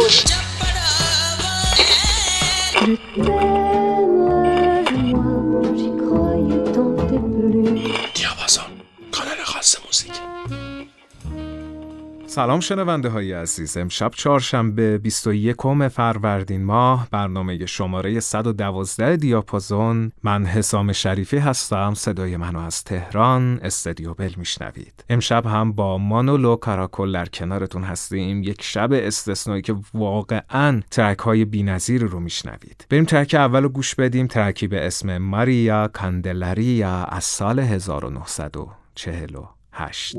Thank you. سلام شنونده های عزیز. امشب چهارشنبه 21 فروردین ماه برنامه شماره 112 دیاپازون. من حسام شریفی هستم. صدای منو از تهران استدیو بل میشنوید. امشب هم با مانولو کاراکل در کنارتون هستیم. یک شب استثنایی که واقعا ترک های بینظیر رو میشنوید. بریم ترک اول رو گوش بدیم. ترکی اسم ماریا کاندلاریا از سال هشت.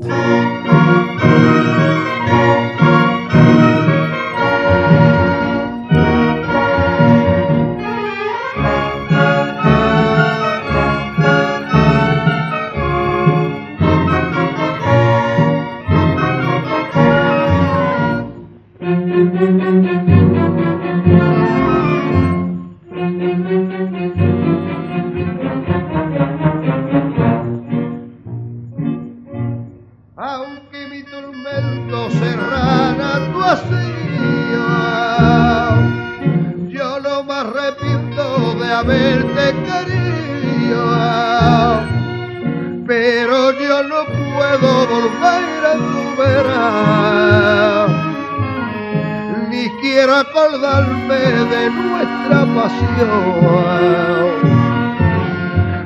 Acordarme de nuestra pasión.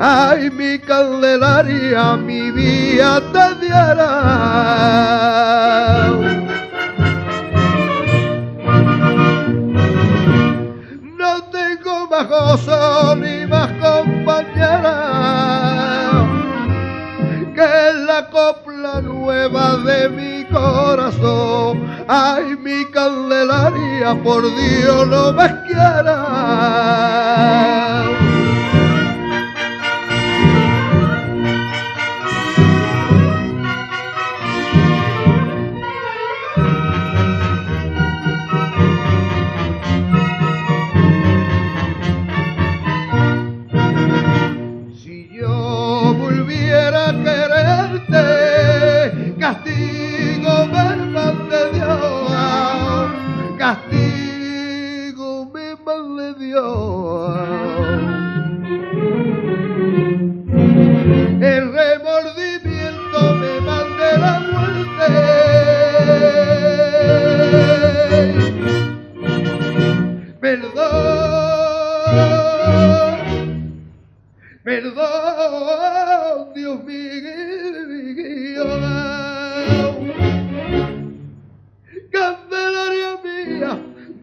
Ay, mi candelaria, mi vida te diera. No tengo más gozo ni más compañera que la copla nueva de mi corazón. Ay, por Dios no me quiera. Si yo volviera a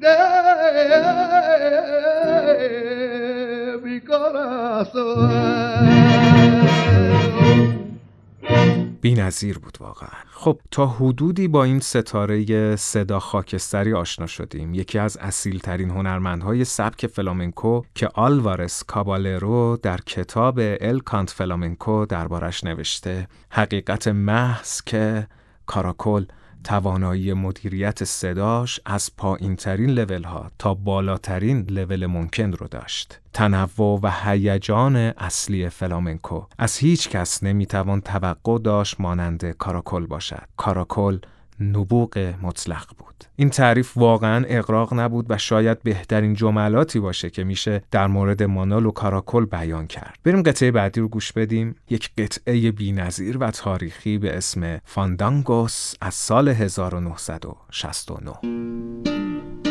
de mi corazón. بی‌نظیر بود واقعا خب تا حدودی با این ستاره صدا خاکستری آشنا شدیم یکی از اصیلترین هنرمندهای سبک فلامنکو که آلوارس کابالرو در کتاب ال کانت فلامنکو دربارش نوشته حقیقت محض که کاراکل توانایی مدیریت صداش از پایین ترین لول ها تا بالاترین لول ممکن رو داشت. تنوع و هیجان اصلی فلامنکو از هیچ کس نمی‌توان توقع داشت مانند کاراکل باشد. کاراکل نبوغ مطلق بود. این تعریف واقعا اقراق نبود و شاید بهترین جملاتی باشه که میشه در مورد مانال و کاراکل بیان کرد. بریم قطعه بعدی رو گوش بدیم. یک قطعه بی‌نظیر و تاریخی به اسم فاندانگوس از سال 1969.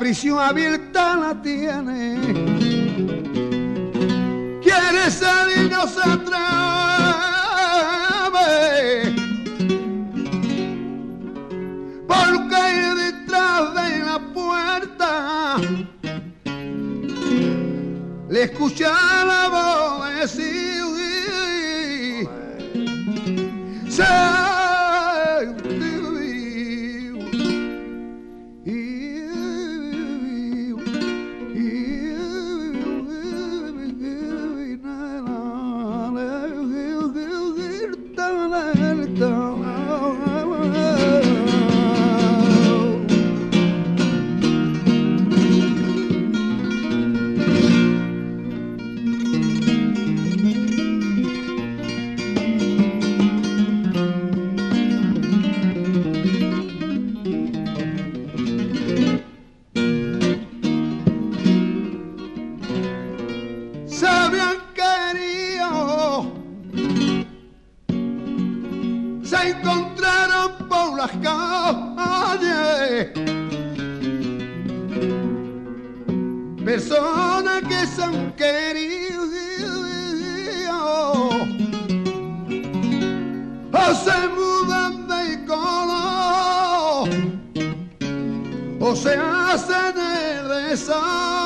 Prisión abierta la tiene. Quiere salir, no se. Porque detrás de la puerta le escucha la voz decir. Marta personas que son queridos o se mudan de color o se hacen el rezar.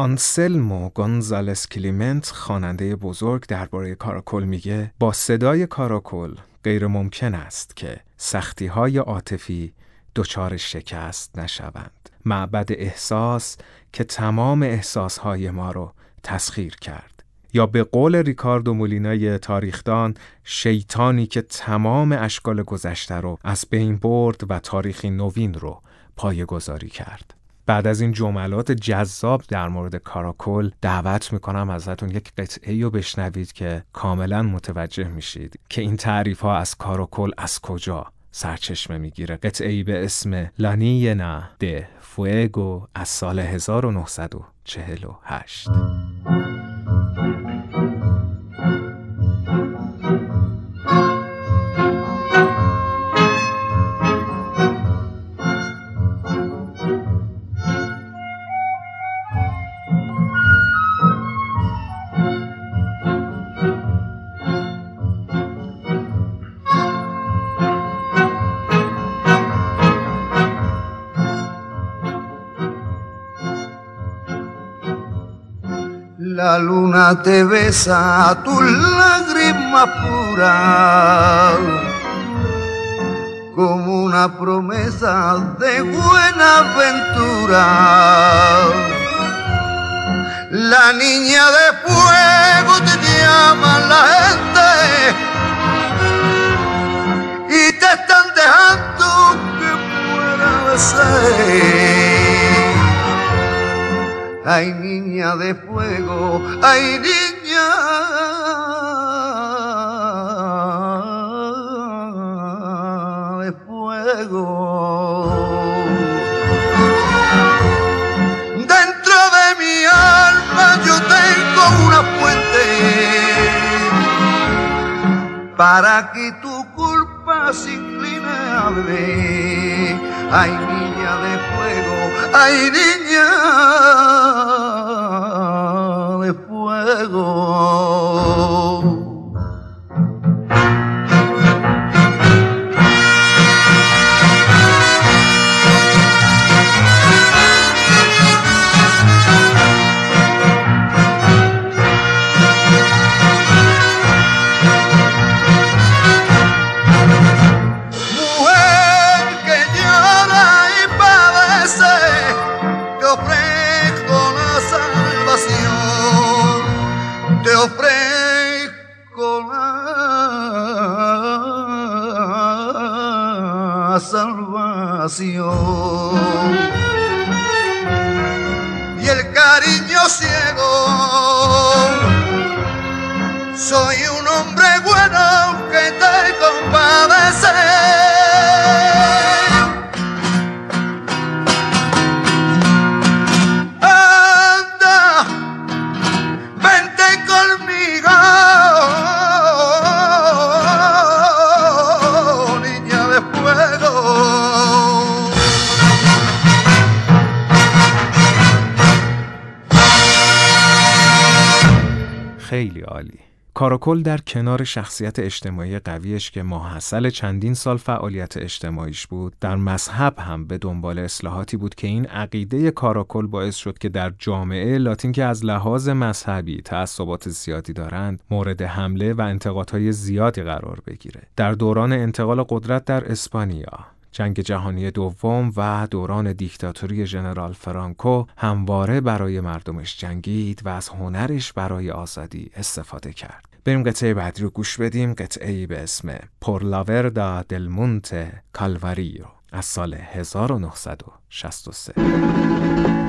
آنسلمو گونزالس کلیمنت خواننده بزرگ درباره کاراکل میگه با صدای کاراکل غیر ممکن است که سختی های عاطفی دچار شکست نشوند. معبد احساس که تمام احساسهای ما رو تسخیر کرد. یا به قول ریکاردو مولینای تاریخدان شیطانی که تمام اشکال گذشته رو از بین برد و تاریخی نوین رو پایه گذاری کرد. بعد از این جملات جذاب در مورد کاراکل دعوت می‌کنم ازتون یک قطعه رو بشنوید که کاملا متوجه میشید که این تعریف ها از کاراکل از کجا سرچشمه می‌گیره. قطعه ای به اسم لانینا ده فویگو از سال 1948 La luna te besa tu lágrima pura como una promesa de buena aventura. La niña de fuego te llama la gente y te están dejando que muera de. Ay, niña de fuego, ay, niña. de fuego. Dentro de mi alma yo tengo una fuente para que tu culpa se incline a ver. Ay, niña de fuego, ay, niña soy un hombre bueno que te compadece. کاراکل در کنار شخصیت اجتماعی قویش که ماحصل چندین سال فعالیت اجتماعیش بود در مذهب هم به دنبال اصلاحاتی بود که این عقیده کاراکل باعث شد که در جامعه لاتین که از لحاظ مذهبی تعصبات زیادی دارند مورد حمله و انتقادهای زیادی قرار بگیره در دوران انتقال قدرت در اسپانیا جنگ جهانی دوم و دوران دیکتاتوری ژنرال فرانکو همواره برای مردمش جنگید و از هنرش برای آزادی استفاده کرد. بریم قطعه بعدی رو گوش بدیم قطعه ای به اسم پورلاوردا دل مونت کالواریو از سال 1963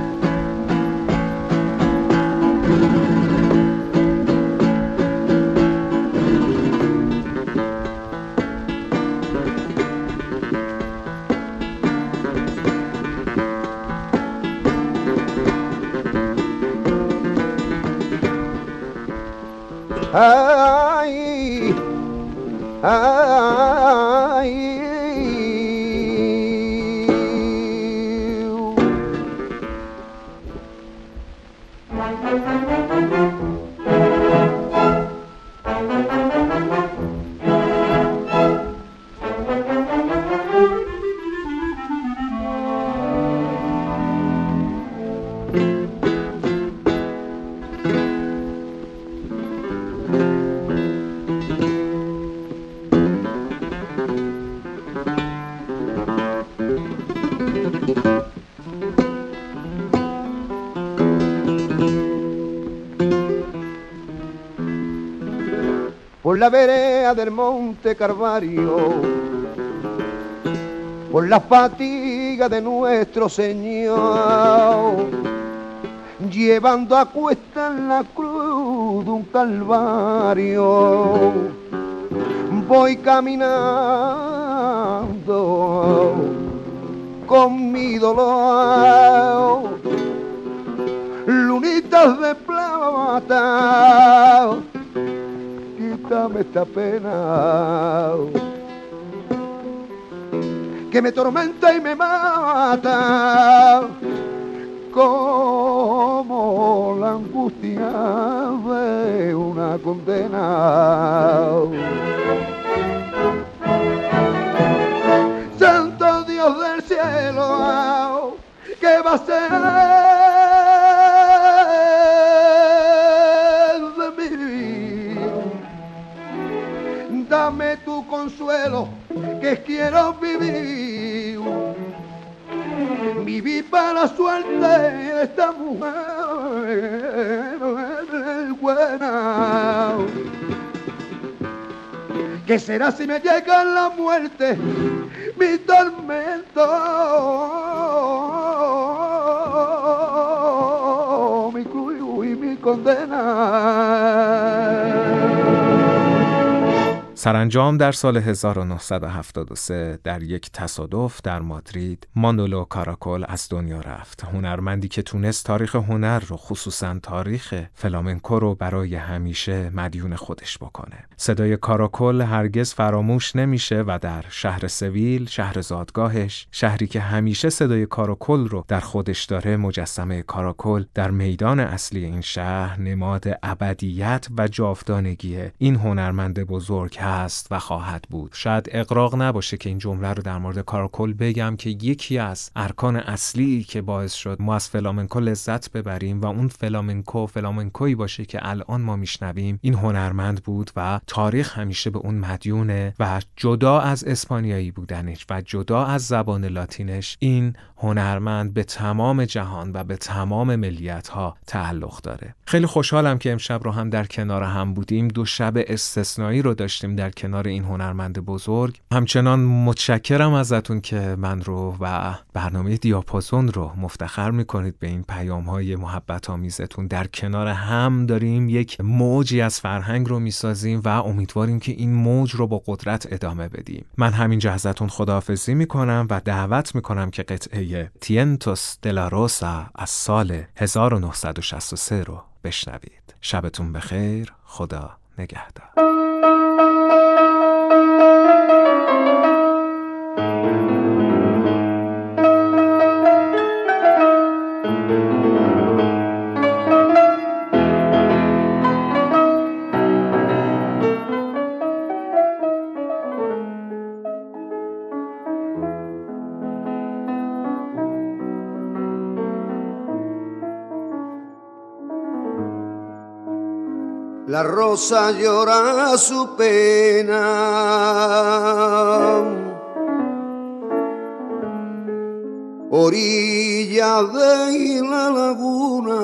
la vereda del monte Carvario, por la fatiga de nuestro Señor, llevando a cuesta la cruz de un calvario, voy caminando con mi dolor, lunitas de plata quítame esta pena que me tormenta y me mata como la angustia de una condena. Santo Dios del cielo, ¿qué va a ser quiero vivir. Viví para la suerte de esta mujer buena. ¿Qué será si me llega la muerte, mi tormento, mi cruz y mi condena? سرانجام در سال 1973 در یک تصادف در مادرید مانولو کاراکول از دنیا رفت. هنرمندی که تونست تاریخ هنر رو خصوصا تاریخ فلامنکو رو برای همیشه مدیون خودش بکنه. صدای کاراکول هرگز فراموش نمیشه و در شهر سویل شهر زادگاهش شهری که همیشه صدای کاراکول رو در خودش داره مجسمه کاراکول در میدان اصلی این شهر نماد ابدیت و جاودانگی این هنرمند بزرگ هست و خواهد بود. شاید اقراق نباشه که این جمله رو در مورد کارکل بگم که یکی از ارکان اصلی که باعث شد ما از فلامنکو لذت ببریم و اون فلامنکو فلامنکویی باشه که الان ما میشنویم این هنرمند بود و تاریخ همیشه به اون مدیونه و جدا از اسپانیایی بودنش و جدا از زبان لاتینش این هنرمند به تمام جهان و به تمام ملیت ها تعلق داره. خیلی خوشحالم که امشب رو هم در کنار هم بودیم. دو شب استثنایی رو داشتیم در کنار این هنرمند بزرگ. همچنان متشکرم ازتون که من رو و برنامه دیاپازون رو مفتخر می‌کنید به این پیام های محبت آمیزتون در کنار هم داریم یک موجی از فرهنگ رو می‌سازیم و امیدواریم که این موج رو با قدرت ادامه بدیم. من همینجا ازتون خداحافظی می‌کنم و دعوت می‌کنم که قطعه تینتوس دلاروسا از سال 1963 رو بشنوید. شبتون بخیر. خدا نگهدار. La rosa llora su pena. Orilla de la laguna,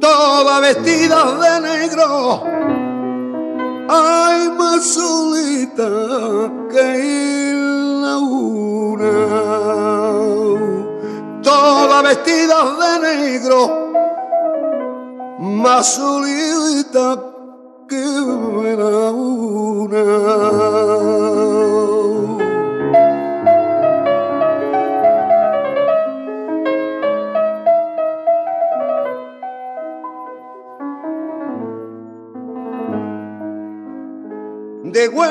toda vestida de negro, ay más solita que la una, toda vestida de negro más solita que la una. De Huelva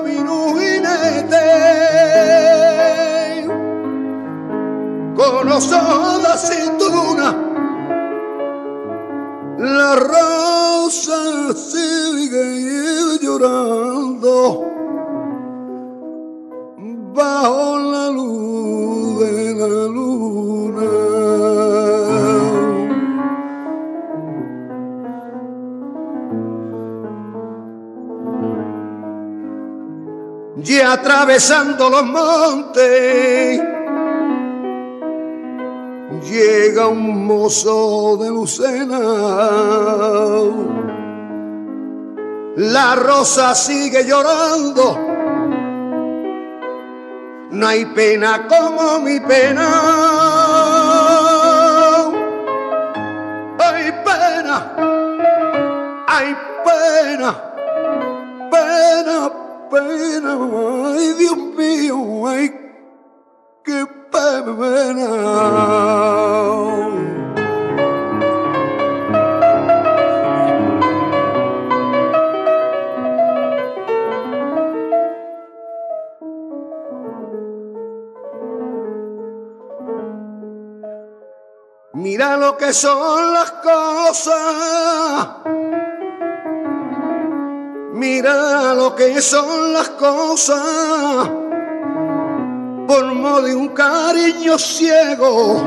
vino jinete con los ojos de sigue llorando bajo la luz de la luna. Y atravesando los montes llega un mozo de Lucena. La rosa sigue llorando. No hay pena como mi pena. Hay pena, hay pena, pena, pena. Ay, Dios mío, ay, qué Mira lo que son las cosas. Mira lo que son las cosas por modo de un cariño ciego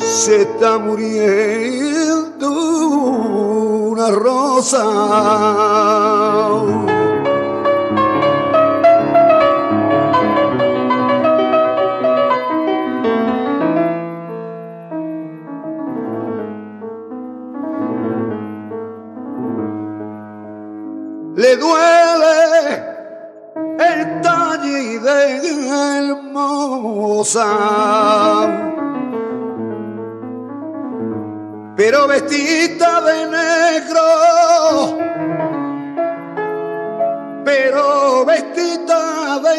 se está muriendo una rosa. Le duele el talle de hermosa. Pero vestida de negro, pero vestida de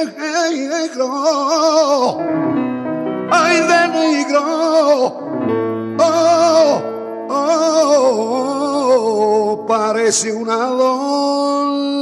negro, ay de negro, parece una dolorosa.